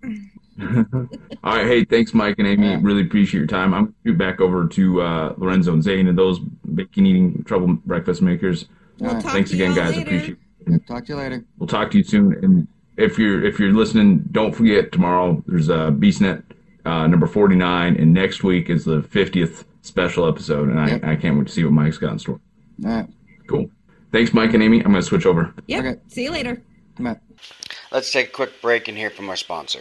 All right. Hey, thanks, Mike and Amy. Yeah. Really appreciate your time. I'm going to back over to uh, Lorenzo and Zane and those bacon eating trouble breakfast makers. We'll All right. talk Thanks to again, all guys. later. Appreciate Yep, Talk to you later. We'll talk to you soon. And if you're if you're listening, don't forget tomorrow there's a BeastNet uh, number 49, and next week is the 50th special episode, and I, Yep. I can't wait to see what Mike's got in store. All right. Cool. Thanks, Mike and Amy. I'm going to switch over. Yep. Okay. See you later. Bye. Let's take a quick break and hear from our sponsor.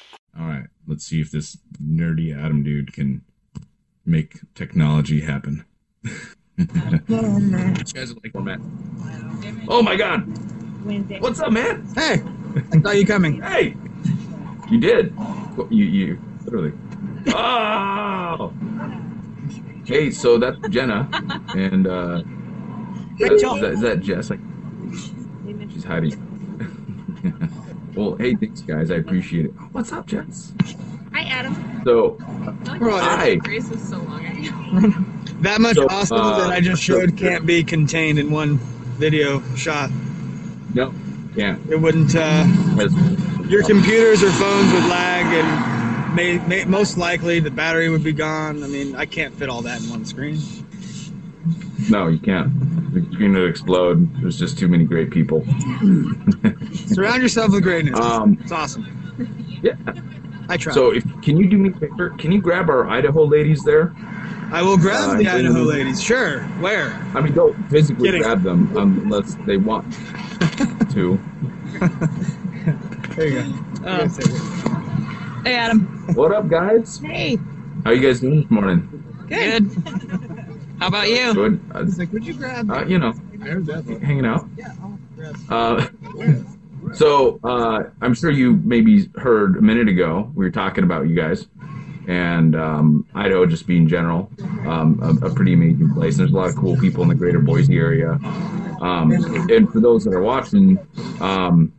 All right, let's see if this nerdy Adam dude can make technology happen. These guys are like format. Oh my God! What's up, man? Hey, I saw you coming. Hey, you did. You you literally. Oh. Hey, so that's Jenna, and uh, is that, is that Jess? Like, she's hiding. well, hey, thanks, guys. I appreciate it. What's up, Jess? Hi, Adam. So, We're hi. Grace was so long. That much So, awesome uh, that I just showed can't be contained in one video shot. No, can't. It wouldn't. Uh, your computers or phones would lag, and may, may, most likely the battery would be gone. I mean, I can't fit all that in one screen. No, you can't. The screen would explode. There's just too many great people. Surround yourself with greatness. Um, it's awesome. Yeah. I try. So, if can you do me a favor? Can you grab our Idaho ladies there? I will grab Uh, the Idaho believe- ladies. Sure. Where? I mean, don't physically Kidding. grab them unless they want to. There you go. Uh, hey, Adam. What up, guys? Hey. How you guys doing this morning? Good. How about you? Good. Uh, He's like, would you grab? uh, you know, I heard that. hanging out. Uh, so uh, I'm sure you maybe heard a minute ago we were talking about you guys and um, Idaho just being general, um, a, a pretty amazing place. There's a lot of cool people in the greater Boise area. Um, and for those that are watching, um,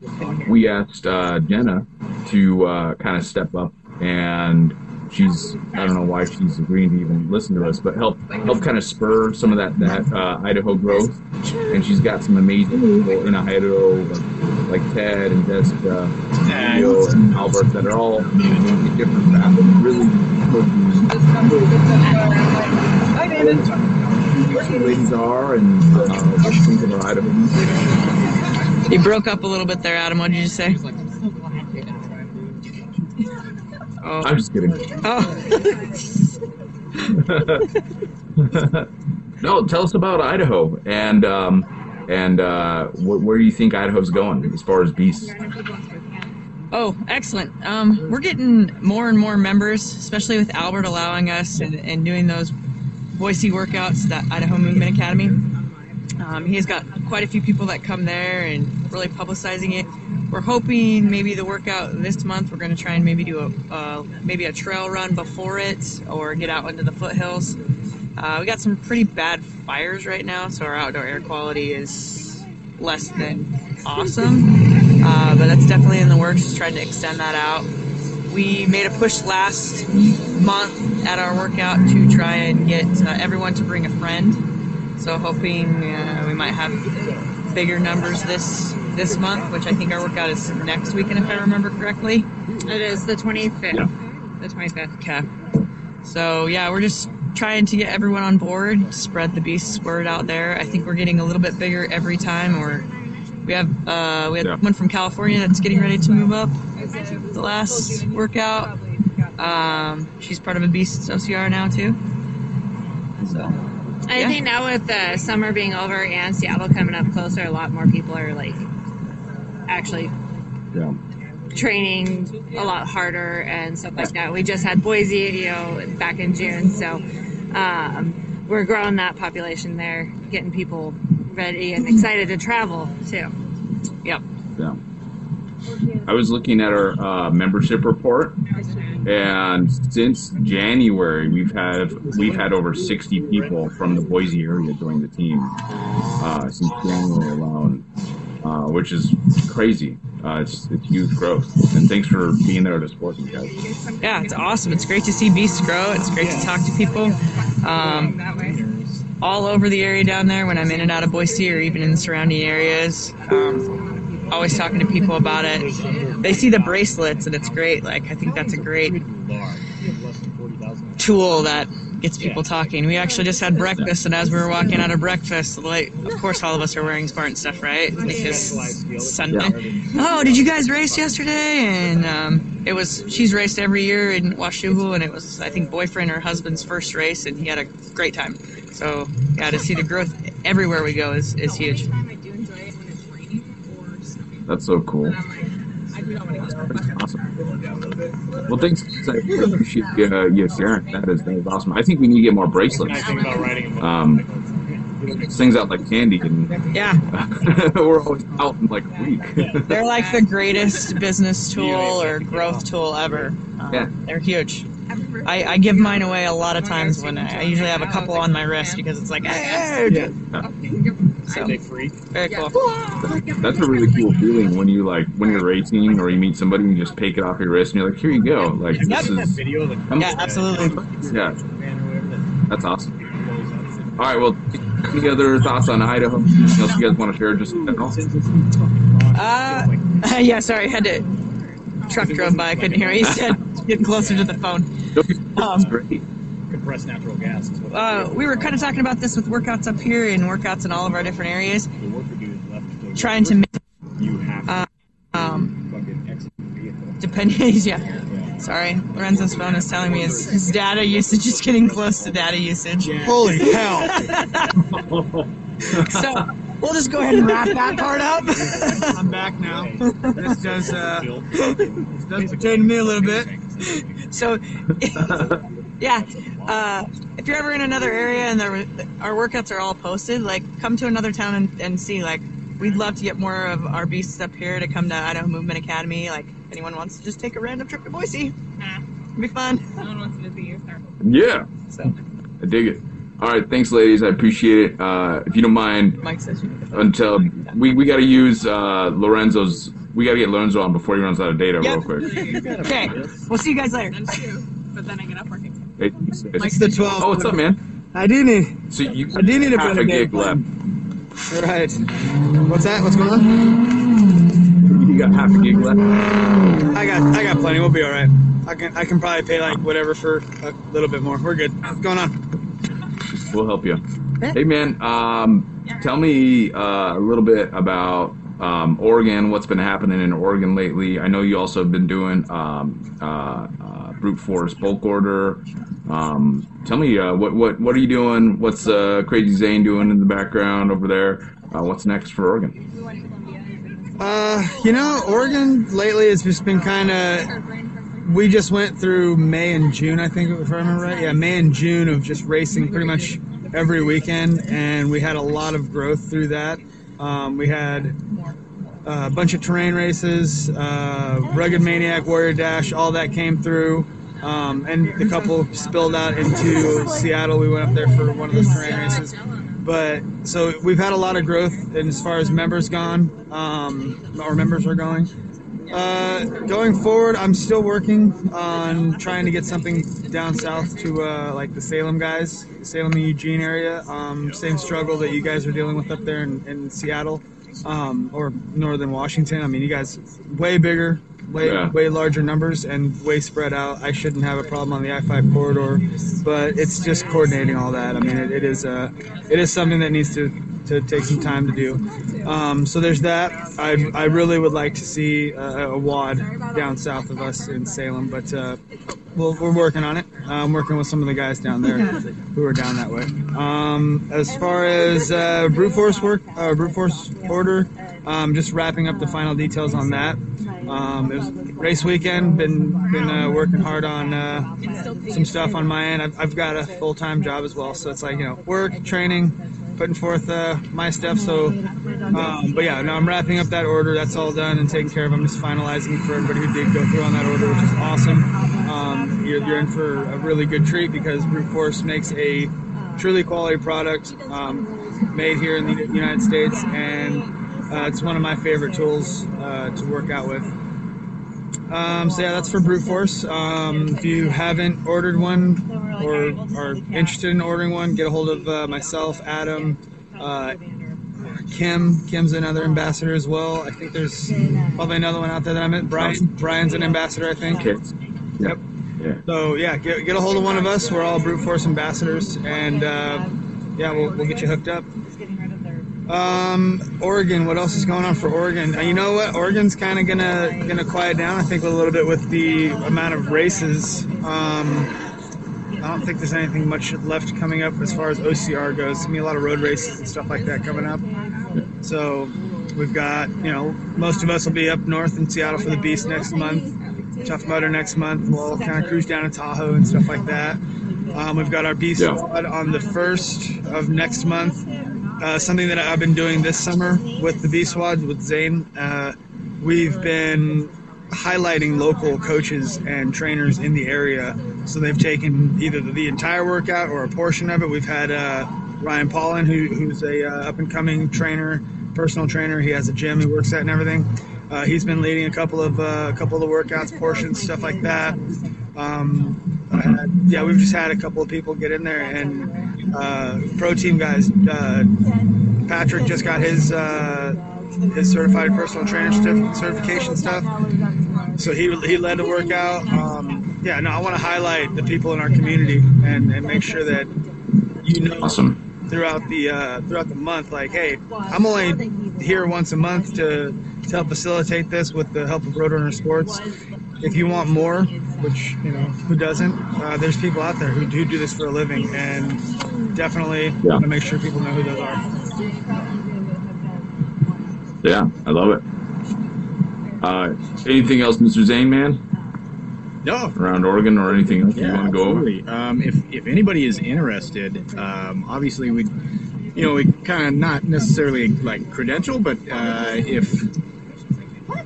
we asked uh, Jenna to uh, kind of step up and she's I don't know why she's agreeing to even listen to us, but help help kind of spur some of that that uh, Idaho growth. And she's got some amazing people in Idaho, like, like Ted and Jessica, and Leo and Albert, that are all in different paths. Really Hi, David. what the ladies are and uh, what you think about Idaho. You broke up a little bit there, Adam. What did you say? Oh. I'm just kidding. Oh. no, tell us about Idaho and um, and uh, wh- where do you think Idaho's going as far as beasts? Oh, excellent. Um, we're getting more and more members, especially with Albert allowing us and, and doing those Boise workouts, that Idaho Movement Academy. Um, he's got quite a few people that come there and really publicizing it. We're hoping maybe the workout this month. We're going to try and maybe do a uh, maybe a trail run before it, or get out into the foothills. Uh, we got some pretty bad fires right now, so our outdoor air quality is less than awesome. Uh, but that's definitely in the works. Just trying to extend that out. We made a push last month at our workout to try and get uh, everyone to bring a friend. So hoping uh, we might have bigger numbers this this month, which I think our workout is next weekend, if I remember correctly. It is the 25th. The 25th. Okay. So yeah, we're just trying to get everyone on board, spread the beast's word out there. I think we're getting a little bit bigger every time. Or we have uh, we had Yeah. one from California that's getting ready to move up. The last workout, um, she's part of a beast OCR now too. So I Yeah. think now with the summer being over and Seattle coming up closer, a lot more people are like actually Yeah. training a lot harder and stuff like that. We just had Boise, you know, back in June, so um, we're growing that population there, getting people ready and excited to travel too. Yep. Yeah. I was looking at our uh, membership report, and since January, we've had we've had over 60 people from the Boise area join the team uh, since January alone, uh, which is crazy. Uh, it's, it's huge growth, and thanks for being there to support me, guys. Yeah, it's awesome. It's great to see beasts grow. It's great to talk to people um, all over the area down there when I'm in and out of Boise or even in the surrounding areas. Um, always talking to people about it. They see the bracelets and it's great. Like I think that's a great tool that gets people talking. We actually just had breakfast, and as we were walking out of breakfast, like, of course, all of us are wearing Spartan stuff, right? Because Sunday. Oh, did you guys race yesterday? And um, it was she's raced every year in Washougal, and it was I think boyfriend or husband's first race, and he had a great time. So yeah, to see the growth everywhere we go is is huge. That's so cool. Awesome. Well, thanks. I appreciate uh, you sharing. That is, that is awesome. I think we need to get more bracelets. Um, things out like candy, and Yeah. we're always out in like a week. They're like the greatest business tool or growth tool ever. Um, Yeah. They're huge. I, I give mine away a lot of times when I, I usually have a couple on my wrist because it's like, hey, so, very cool. That's a really cool feeling when you like when you're racing or you meet somebody and you just take it off your wrist and you're like, here you go. Like this is Yeah, absolutely. yeah. That's awesome. All right. Well, any other thoughts on Idaho? Anything else you guys want to share? Just in general? Uh, yeah, sorry, I had to. Truck drove by, I couldn't hear what he said. Getting closer to the phone. Um, Compressed natural gas is what uh, we were kind of talking about this with workouts up here and workouts in all of our different areas. Trying to make, you have uh, um, fucking exit vehicle. depending, yeah. Sorry, Lorenzo's phone is telling me his, his data usage is getting close to data usage. Holy hell! so we'll just go ahead and wrap that part up. I'm back now. This does uh, this does pertain to me a little bit. So, yeah, uh, if you're ever in another area and there, our workouts are all posted, like come to another town and, and see. Like, we'd love to get more of our beasts up here to come to Idaho Movement Academy. Like, if anyone wants to just take a random trip to Boise, it'd be fun. No one wants to visit you. Yeah. So. I dig it. All right, thanks, ladies. I appreciate it. Uh, if you don't mind, Mike says you until we, we got to use uh, Lorenzo's. We got to get Lorenzo on before he runs out of data, real quick. Okay, we'll see you guys later. But then I get up working. Hey, it's- It's the 12. Oh, what's up, man? I do need. So you I do need a half better a gig game left. Right. What's that? What's going on? You got half a gig left. I got I got plenty. We'll be all right. I can I can probably pay like whatever for a little bit more. We're good. What's going on? We'll help you. Hey, man. Um, tell me uh, a little bit about um, Oregon. What's been happening in Oregon lately? I know you also have been doing um, uh, brute force bulk order. Um, tell me uh, what what what are you doing? What's uh, Crazy Zane doing in the background over there? Uh, what's next for Oregon? Uh, you know, Oregon lately has just been kind of. We just went through May and June, I think, if I remember right. Yeah, May and June of just racing pretty much every weekend, and we had a lot of growth through that. Um, we had a bunch of terrain races, uh, Rugged Maniac, Warrior Dash, all that came through. Um, and a couple spilled out into Seattle. We went up there for one of those terrain races. But so we've had a lot of growth and as far as members gone, um, our members are going. Uh, going forward, I'm still working on trying to get something down south to uh, like the Salem guys, Salem and Eugene area. Um, same struggle that you guys are dealing with up there in, in Seattle um, or northern Washington. I mean, you guys way bigger, way Yeah. way larger numbers, and way spread out. I shouldn't have a problem on the I-5 corridor, but it's just coordinating all that. I mean, it, it is uh, it is something that needs to to take some time to do. Um, so there's that. I I really would like to see a, a WAD down south of us in Salem, but uh, we'll, we're working on it. I'm working with some of the guys down there who are down that way. Um, as far as uh, brute force work, uh, brute force order, um, just wrapping up the final details on that. Um, it was race weekend. Been been uh, working hard on uh, some stuff on my end. I've, I've got a full time job as well, so it's like you know work, training, putting forth uh, my stuff. So, um, but yeah, no, I'm wrapping up that order. That's all done and taken care of. I'm just finalizing for everybody who did go through on that order, which is awesome. Um, you're, you're in for a really good treat because Brute Force makes a truly quality product um, made here in the United States, and uh, it's one of my favorite tools uh, to work out with. Um, so yeah, that's for Brute Force. Um, if you haven't ordered one or are interested in ordering one, get a hold of uh, myself, Adam, uh, Kim. Kim's another ambassador as well. I think there's probably another one out there that I met. Brian. Brian's an ambassador, I think. Yep. Yeah. So yeah, get, get a hold of one of us. We're all Brute Force ambassadors, and uh, yeah, we'll, we'll get you hooked up. Um, Oregon. What else is going on for Oregon? Uh, you know what? Oregon's kind of gonna gonna quiet down. I think a little bit with the amount of races. Um, I don't think there's anything much left coming up as far as OCR goes. There's gonna be a lot of road races and stuff like that coming up. So we've got, you know, most of us will be up north in Seattle for the Beast next month. Tough Mudder next month. We'll kind of cruise down to Tahoe and stuff like that. Um, we've got our Beast Yeah. On the first of next month. Uh, something that I've been doing this summer with the Beast Squad with Zane. Uh, we've been highlighting local coaches and trainers in the area. So they've taken either the, entire workout or a portion of it. We've had uh, Ryan Paulin, who, who's a uh, up and coming trainer, personal trainer. He has a gym he works at and everything. Uh, he's been leading a couple of uh, a couple of the workouts, portions, stuff like that. Um, had- yeah, we've just had a couple of people get in there, and uh, pro team guys. Uh, Patrick just got his uh, his certified personal trainer certif- certification stuff. So he he led the workout. Um, yeah, no, I want to highlight the people in our community and, and make sure that you know Awesome. throughout the uh, throughout the month. Like, hey, I'm only here once a month to to help facilitate this with the help of Roadrunner Sports. If you want more, which you know who doesn't, uh, there's people out there who do do this for a living, and definitely Yeah. want to make sure people know who those are. Yeah, I love it. Uh, anything else, Mr. Zane, man? No. Around Oregon or anything else you want to go over? absolutely. Um, if if anybody is interested, um, obviously we, you know, we kind of not necessarily like credential, but uh, if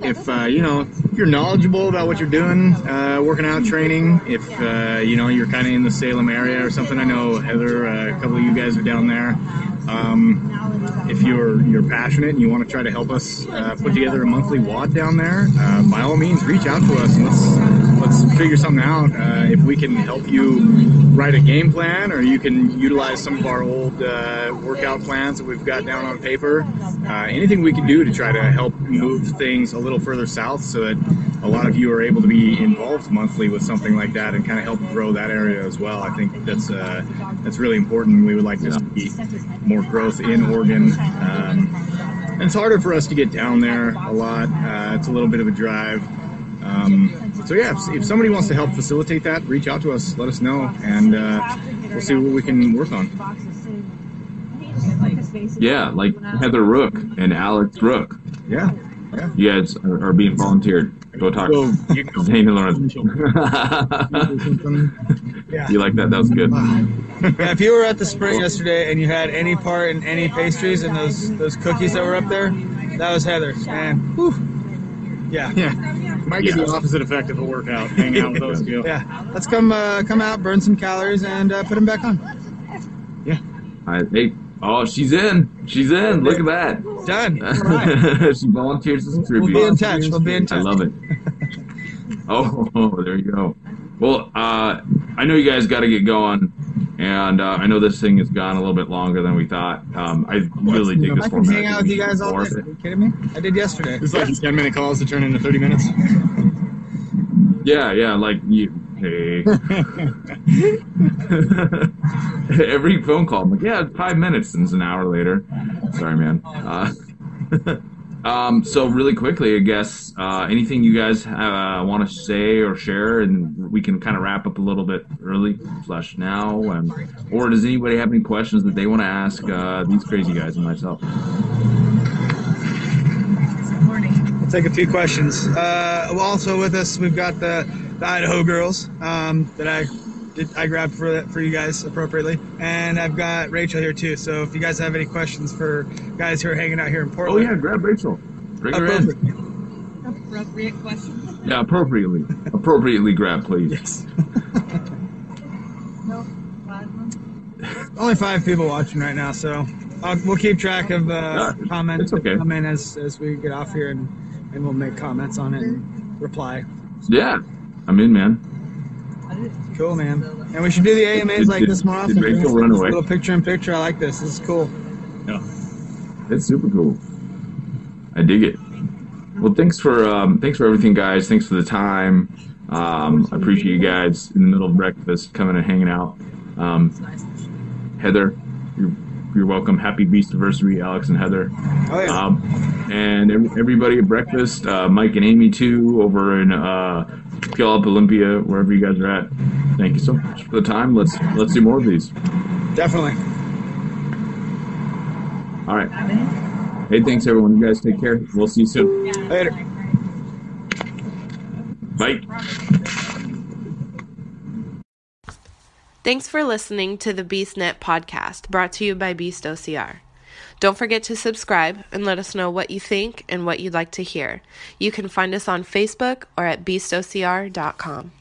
if uh, you know if you're knowledgeable about what you're doing, uh, working out, training, if uh, you know you're kind of in the Salem area or something. I know Heather, uh, a couple of you guys are down there. Um, if you're you're passionate and you want to try to help us uh, put together a monthly WAD down there, uh, by all means, reach out to us and let's let's figure something out. Uh, if we can help you write a game plan, or you can utilize some of our old uh, workout plans that we've got down on paper. Uh, anything we can do to try to help move things a little further south, so that a lot of you are able to be involved monthly with something like that, and kind of help grow that area as well. I think that's uh, that's really important. We would like to see more growth in Oregon. Um, and it's harder for us to get down there a lot. Uh, it's a little bit of a drive. Um, so yeah, if, if somebody wants to help facilitate that, reach out to us. Let us know, and uh, we'll see what we can work on. Yeah, like Heather Rook and Alex Rook. Yeah. Yeah. You guys are, are being volunteered. Go talk So, to Zane and Lauren. Yeah. You like that? That was good. Yeah, if you were at the sprint yesterday and you had any part in any pastries and those those cookies that were up there, that was Heather. And whew, yeah, yeah, might get the opposite effect of a workout. Hang out with those two. Yeah, let's come uh, come out, burn some calories, and uh, put them back on. I, hey, oh, she's in. She's in. Look at that. Done. she volunteers as a tribute. We'll be in touch. We'll be in touch. I love it. oh, there you go. Well, uh, I know you guys got to get going, and uh, I know this thing has gone a little bit longer than we thought. Um, I really dig this I can format. hang out with you guys all day. Are you kidding me? I did yesterday. It's like 10 minute calls to turn into 30 minutes. Yeah, yeah, like you. Hey. Every phone call, I'm like, yeah, five minutes, and it's an hour later. Sorry, man. Uh, um, so really quickly, I guess, uh, anything you guys uh, want to say or share, and we can kind of wrap up a little bit early slash now, and or does anybody have any questions that they want to ask uh, these crazy guys and myself? We'll take a few questions. Uh, also with us, we've got the, the Idaho girls um, that I did, I grabbed for for you guys appropriately, and I've got Rachel here too. So if you guys have any questions for guys who are hanging out here in Portland, Oh yeah, grab Rachel. Bring her in. Appropriate question. Yeah, appropriately, appropriately grab, please. only five people watching right now, so I'll, we'll keep track of uh, comments okay. that come in as as we get off here, and, and we'll make comments on it and reply. Yeah, I'm in, man. Cool, man. And we should do the AMAs like Did- this more did often. Rachel This run away? Little picture in picture. I like this. This is cool. Yeah, it's super cool. I dig it. Well, thanks for um, thanks for everything, guys. Thanks for the time. Um, I appreciate you guys in the middle of breakfast coming and hanging out. Um, Heather, you're, you're welcome. Happy Beast anniversary, Alex and Heather. Oh, yeah. Um, and everybody at breakfast, uh, Mike and Amy too, over in uh, Puyallup, Olympia, wherever you guys are at. Thank you so much for the time. Let's let's do more of these. Definitely. All right. Hey, thanks everyone. You guys take care. We'll see you soon. Later. Bye. Thanks for listening to the BeastNet podcast brought to you by Beast OCR. Don't forget to subscribe and let us know what you think and what you'd like to hear. You can find us on Facebook or at beastocr.com.